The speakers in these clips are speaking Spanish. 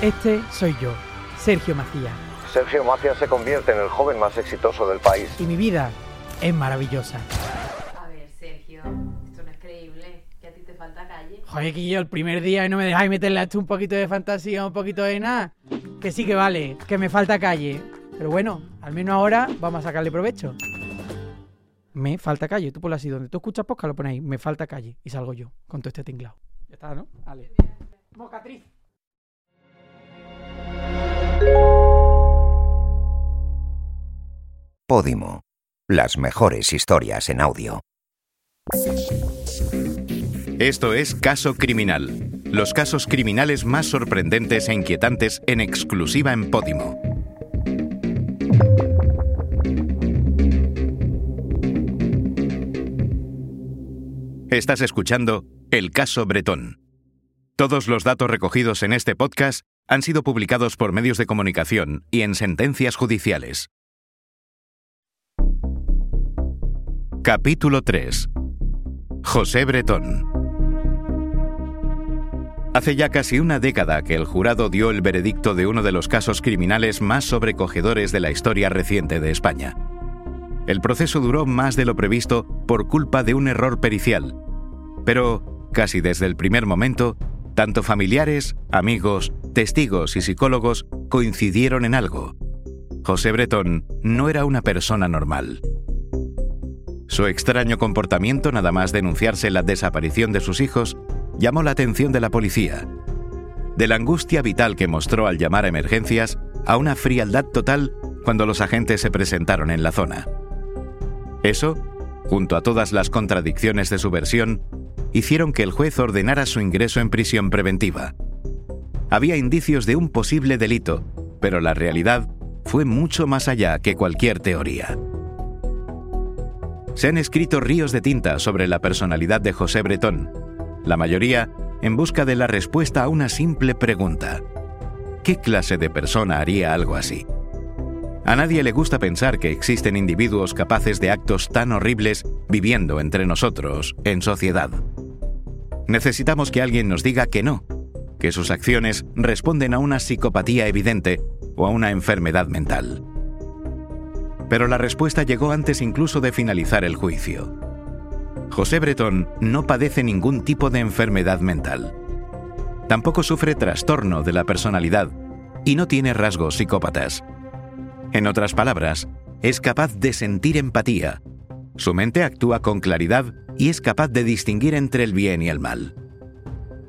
Este soy yo, Sergio Macías. Sergio Macías se convierte en el joven más exitoso del país. Y mi vida es maravillosa. A ver, Sergio, esto no es creíble. Que a ti te falta calle. Joder, que yo el primer día y no me dejáis meterle a esto un poquito de fantasía, un poquito de nada. Que sí que vale, que me falta calle. Pero bueno, al menos ahora vamos a sacarle provecho. Me falta calle, tú ponlo así, donde tú escuchas posca lo ponéis, me falta calle. Y salgo yo, con todo este tinglado. Ya está, ¿no? Vale. Mocatriz. Podimo. Las mejores historias en audio. Esto es Caso Criminal. Los casos criminales más sorprendentes e inquietantes en exclusiva en Podimo. Estás escuchando El caso Bretón. Todos los datos recogidos en este podcast han sido publicados por medios de comunicación y en sentencias judiciales. Capítulo 3. José Bretón. Hace ya casi una década que el jurado dio el veredicto de uno de los casos criminales más sobrecogedores de la historia reciente de España. El proceso duró más de lo previsto por culpa de un error pericial. Pero, casi desde el primer momento, tanto familiares, amigos, testigos y psicólogos coincidieron en algo. José Bretón no era una persona normal. Su extraño comportamiento, nada más denunciarse la desaparición de sus hijos, llamó la atención de la policía. De la angustia vital que mostró al llamar a emergencias a una frialdad total cuando los agentes se presentaron en la zona. Eso, junto a todas las contradicciones de su versión, hicieron que el juez ordenara su ingreso en prisión preventiva. Había indicios de un posible delito, pero la realidad fue mucho más allá que cualquier teoría. Se han escrito ríos de tinta sobre la personalidad de José Bretón, la mayoría en busca de la respuesta a una simple pregunta. ¿Qué clase de persona haría algo así? A nadie le gusta pensar que existen individuos capaces de actos tan horribles viviendo entre nosotros, en sociedad. Necesitamos que alguien nos diga que no, que sus acciones responden a una psicopatía evidente o a una enfermedad mental. Pero la respuesta llegó antes incluso de finalizar el juicio. José Bretón no padece ningún tipo de enfermedad mental. Tampoco sufre trastorno de la personalidad y no tiene rasgos psicópatas. En otras palabras, es capaz de sentir empatía. Su mente actúa con claridad y es capaz de distinguir entre el bien y el mal.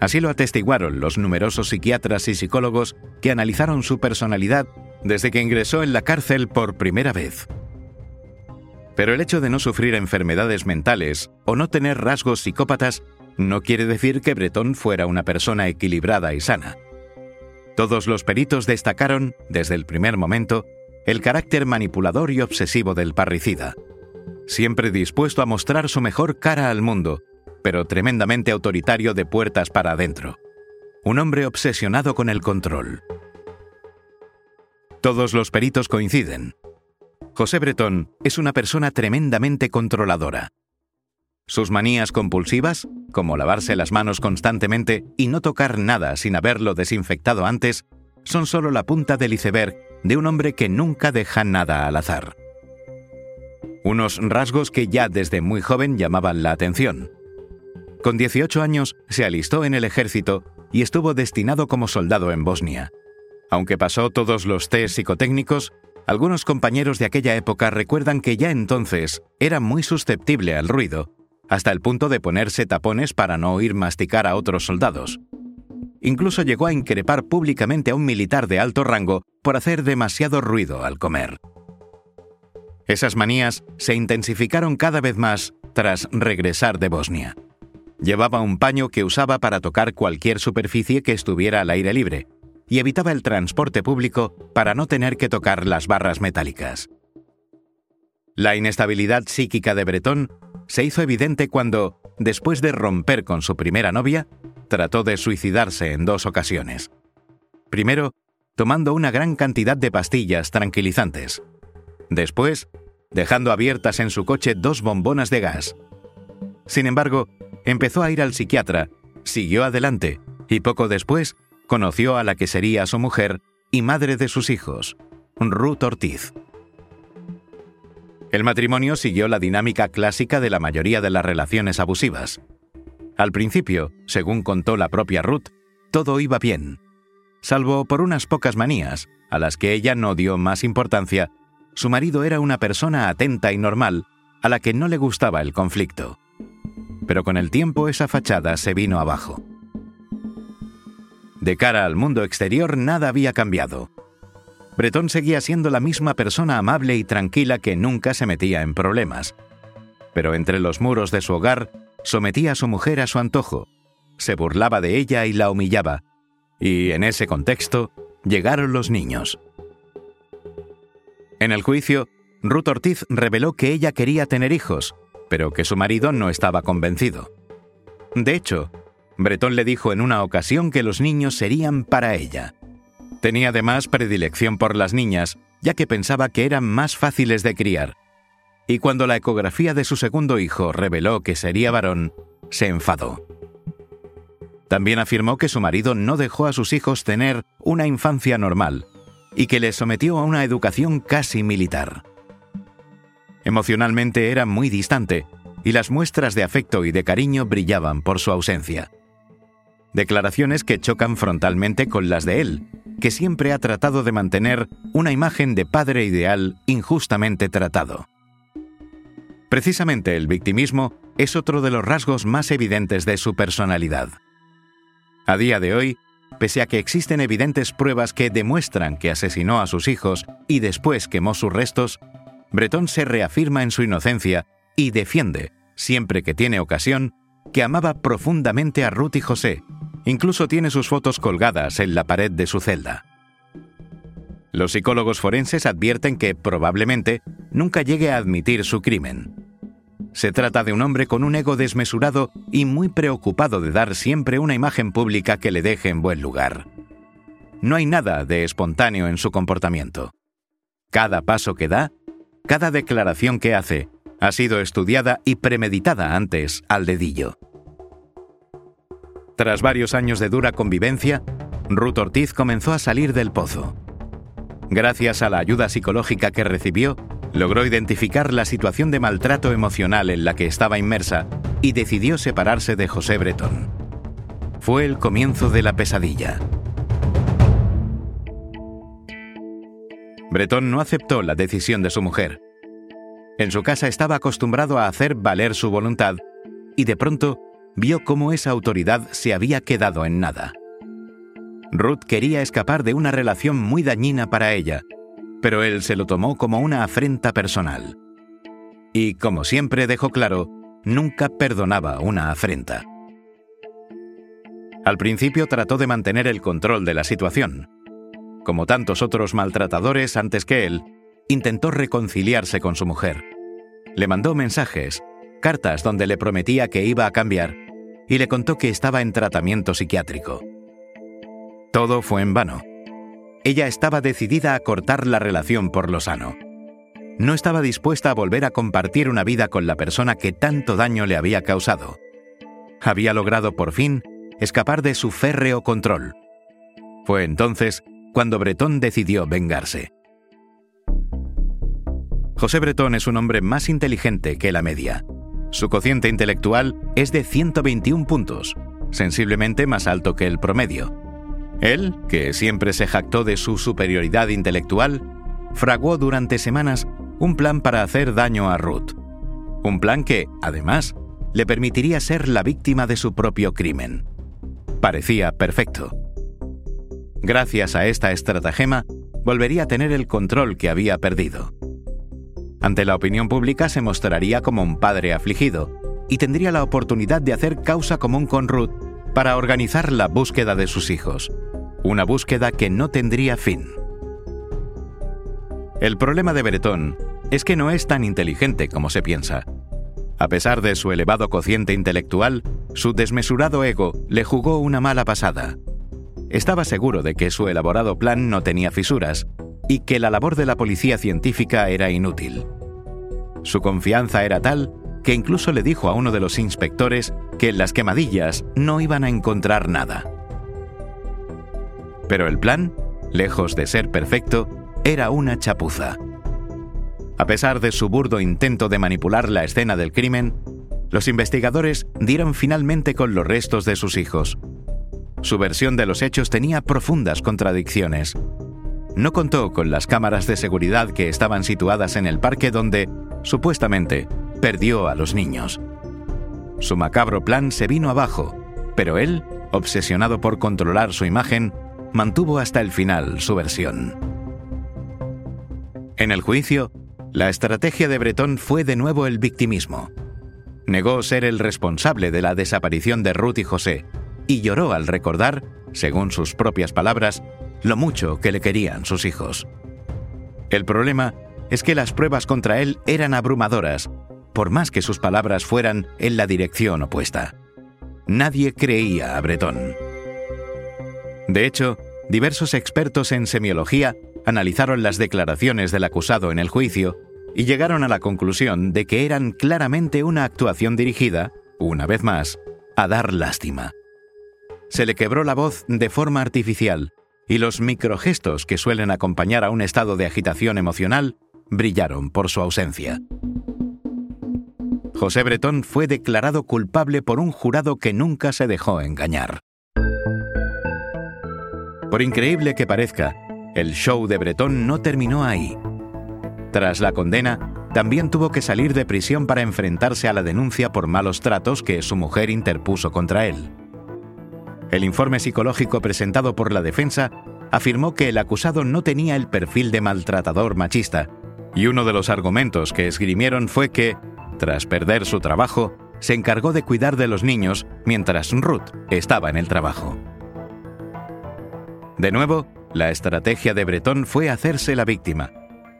Así lo atestiguaron los numerosos psiquiatras y psicólogos que analizaron su personalidad desde que ingresó en la cárcel por primera vez. Pero el hecho de no sufrir enfermedades mentales o no tener rasgos psicópatas no quiere decir que Bretón fuera una persona equilibrada y sana. Todos los peritos destacaron, desde el primer momento, el carácter manipulador y obsesivo del parricida. Siempre dispuesto a mostrar su mejor cara al mundo, pero tremendamente autoritario de puertas para adentro. Un hombre obsesionado con el control. Todos los peritos coinciden. José Bretón es una persona tremendamente controladora. Sus manías compulsivas, como lavarse las manos constantemente y no tocar nada sin haberlo desinfectado antes, son solo la punta del iceberg de un hombre que nunca deja nada al azar. Unos rasgos que ya desde muy joven llamaban la atención. Con 18 años se alistó en el ejército y estuvo destinado como soldado en Bosnia. Aunque pasó todos los test psicotécnicos, algunos compañeros de aquella época recuerdan que ya entonces era muy susceptible al ruido, hasta el punto de ponerse tapones para no oír masticar a otros soldados. Incluso llegó a increpar públicamente a un militar de alto rango por hacer demasiado ruido al comer. Esas manías se intensificaron cada vez más tras regresar de Bosnia. Llevaba un paño que usaba para tocar cualquier superficie que estuviera al aire libre, y evitaba el transporte público para no tener que tocar las barras metálicas. La inestabilidad psíquica de Bretón se hizo evidente cuando, después de romper con su primera novia, trató de suicidarse en dos ocasiones. Primero, tomando una gran cantidad de pastillas tranquilizantes. Después, dejando abiertas en su coche dos bombonas de gas. Sin embargo, empezó a ir al psiquiatra, siguió adelante y poco después conoció a la que sería su mujer y madre de sus hijos, Ruth Ortiz. El matrimonio siguió la dinámica clásica de la mayoría de las relaciones abusivas. Al principio, según contó la propia Ruth, todo iba bien, salvo por unas pocas manías, a las que ella no dio más importancia. Su marido era una persona atenta y normal, a la que no le gustaba el conflicto. Pero con el tiempo esa fachada se vino abajo. De cara al mundo exterior nada había cambiado. Bretón seguía siendo la misma persona amable y tranquila que nunca se metía en problemas. Pero entre los muros de su hogar sometía a su mujer a su antojo, se burlaba de ella y la humillaba. Y en ese contexto llegaron los niños. En el juicio, Ruth Ortiz reveló que ella quería tener hijos, pero que su marido no estaba convencido. De hecho, Bretón le dijo en una ocasión que los niños serían para ella. Tenía además predilección por las niñas, ya que pensaba que eran más fáciles de criar. Y cuando la ecografía de su segundo hijo reveló que sería varón, se enfadó. También afirmó que su marido no dejó a sus hijos tener una infancia normal y que les sometió a una educación casi militar. Emocionalmente era muy distante y las muestras de afecto y de cariño brillaban por su ausencia. Declaraciones que chocan frontalmente con las de él, que siempre ha tratado de mantener una imagen de padre ideal injustamente tratado. Precisamente el victimismo es otro de los rasgos más evidentes de su personalidad. A día de hoy, pese a que existen evidentes pruebas que demuestran que asesinó a sus hijos y después quemó sus restos, Bretón se reafirma en su inocencia y defiende, siempre que tiene ocasión, que amaba profundamente a Ruth y José. Incluso tiene sus fotos colgadas en la pared de su celda. Los psicólogos forenses advierten que probablemente nunca llegue a admitir su crimen. Se trata de un hombre con un ego desmesurado y muy preocupado de dar siempre una imagen pública que le deje en buen lugar. No hay nada de espontáneo en su comportamiento. Cada paso que da, cada declaración que hace, ha sido estudiada y premeditada antes al dedillo. Tras varios años de dura convivencia, Ruth Ortiz comenzó a salir del pozo. Gracias a la ayuda psicológica que recibió, logró identificar la situación de maltrato emocional en la que estaba inmersa y decidió separarse de José Bretón. Fue el comienzo de la pesadilla. Bretón no aceptó la decisión de su mujer. En su casa estaba acostumbrado a hacer valer su voluntad y de pronto vio cómo esa autoridad se había quedado en nada. Ruth quería escapar de una relación muy dañina para ella, pero él se lo tomó como una afrenta personal. Y, como siempre dejó claro, nunca perdonaba una afrenta. Al principio trató de mantener el control de la situación. Como tantos otros maltratadores antes que él, intentó reconciliarse con su mujer. Le mandó mensajes, cartas donde le prometía que iba a cambiar, y le contó que estaba en tratamiento psiquiátrico. Todo fue en vano ella estaba decidida a cortar la relación por lo sano. No estaba dispuesta a volver a compartir una vida con la persona que tanto daño le había causado. Había logrado por fin escapar de su férreo control. Fue entonces cuando Bretón decidió vengarse. José Bretón es un hombre más inteligente que la media. Su cociente intelectual es de 121 puntos, sensiblemente más alto que el promedio él, que siempre se jactó de su superioridad intelectual, fraguó durante semanas un plan para hacer daño a Ruth. Un plan que, además, le permitiría ser la víctima de su propio crimen. Parecía perfecto. Gracias a esta estratagema, volvería a tener el control que había perdido. Ante la opinión pública se mostraría como un padre afligido y tendría la oportunidad de hacer causa común con Ruth para organizar la búsqueda de sus hijos una búsqueda que no tendría fin. El problema de Bretón es que no es tan inteligente como se piensa. A pesar de su elevado cociente intelectual, su desmesurado ego le jugó una mala pasada. Estaba seguro de que su elaborado plan no tenía fisuras y que la labor de la policía científica era inútil. Su confianza era tal que incluso le dijo a uno de los inspectores que en las quemadillas no iban a encontrar nada. Pero el plan, lejos de ser perfecto, era una chapuza. A pesar de su burdo intento de manipular la escena del crimen, los investigadores dieron finalmente con los restos de sus hijos. Su versión de los hechos tenía profundas contradicciones. No contó con las cámaras de seguridad que estaban situadas en el parque donde, supuestamente, perdió a los niños. Su macabro plan se vino abajo, pero él, obsesionado por controlar su imagen, mantuvo hasta el final su versión. En el juicio, la estrategia de Breton fue de nuevo el victimismo. Negó ser el responsable de la desaparición de Ruth y José y lloró al recordar, según sus propias palabras, lo mucho que le querían sus hijos. El problema es que las pruebas contra él eran abrumadoras, por más que sus palabras fueran en la dirección opuesta. Nadie creía a Breton. De hecho, diversos expertos en semiología analizaron las declaraciones del acusado en el juicio y llegaron a la conclusión de que eran claramente una actuación dirigida, una vez más, a dar lástima. Se le quebró la voz de forma artificial y los microgestos que suelen acompañar a un estado de agitación emocional brillaron por su ausencia. José Bretón fue declarado culpable por un jurado que nunca se dejó engañar. Por increíble que parezca, el show de Bretón no terminó ahí. Tras la condena, también tuvo que salir de prisión para enfrentarse a la denuncia por malos tratos que su mujer interpuso contra él. El informe psicológico presentado por la defensa afirmó que el acusado no tenía el perfil de maltratador machista, y uno de los argumentos que esgrimieron fue que, tras perder su trabajo, se encargó de cuidar de los niños mientras Ruth estaba en el trabajo. De nuevo, la estrategia de Bretón fue hacerse la víctima,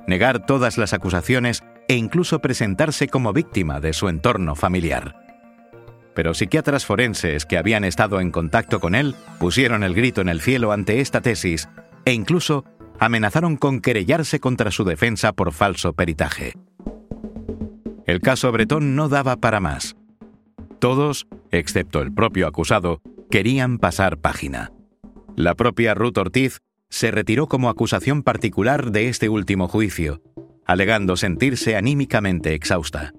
negar todas las acusaciones e incluso presentarse como víctima de su entorno familiar. Pero psiquiatras forenses que habían estado en contacto con él pusieron el grito en el cielo ante esta tesis e incluso amenazaron con querellarse contra su defensa por falso peritaje. El caso Bretón no daba para más. Todos, excepto el propio acusado, querían pasar página. La propia Ruth Ortiz se retiró como acusación particular de este último juicio, alegando sentirse anímicamente exhausta.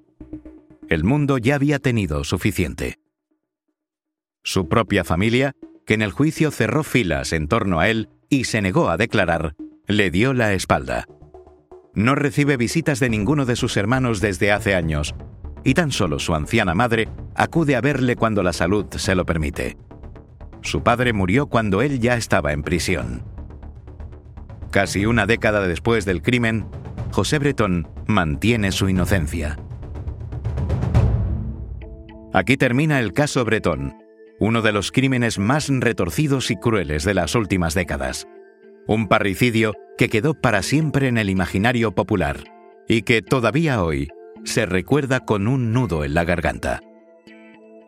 El mundo ya había tenido suficiente. Su propia familia, que en el juicio cerró filas en torno a él y se negó a declarar, le dio la espalda. No recibe visitas de ninguno de sus hermanos desde hace años, y tan solo su anciana madre acude a verle cuando la salud se lo permite. Su padre murió cuando él ya estaba en prisión. Casi una década después del crimen, José Bretón mantiene su inocencia. Aquí termina el caso Bretón, uno de los crímenes más retorcidos y crueles de las últimas décadas. Un parricidio que quedó para siempre en el imaginario popular y que todavía hoy se recuerda con un nudo en la garganta.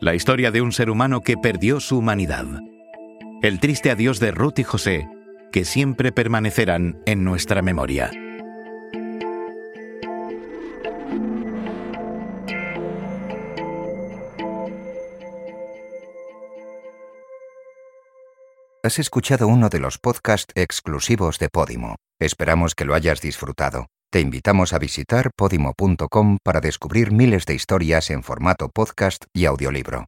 La historia de un ser humano que perdió su humanidad. El triste adiós de Ruth y José que siempre permanecerán en nuestra memoria. Has escuchado uno de los podcasts exclusivos de Podimo. Esperamos que lo hayas disfrutado. Te invitamos a visitar podimo.com para descubrir miles de historias en formato podcast y audiolibro.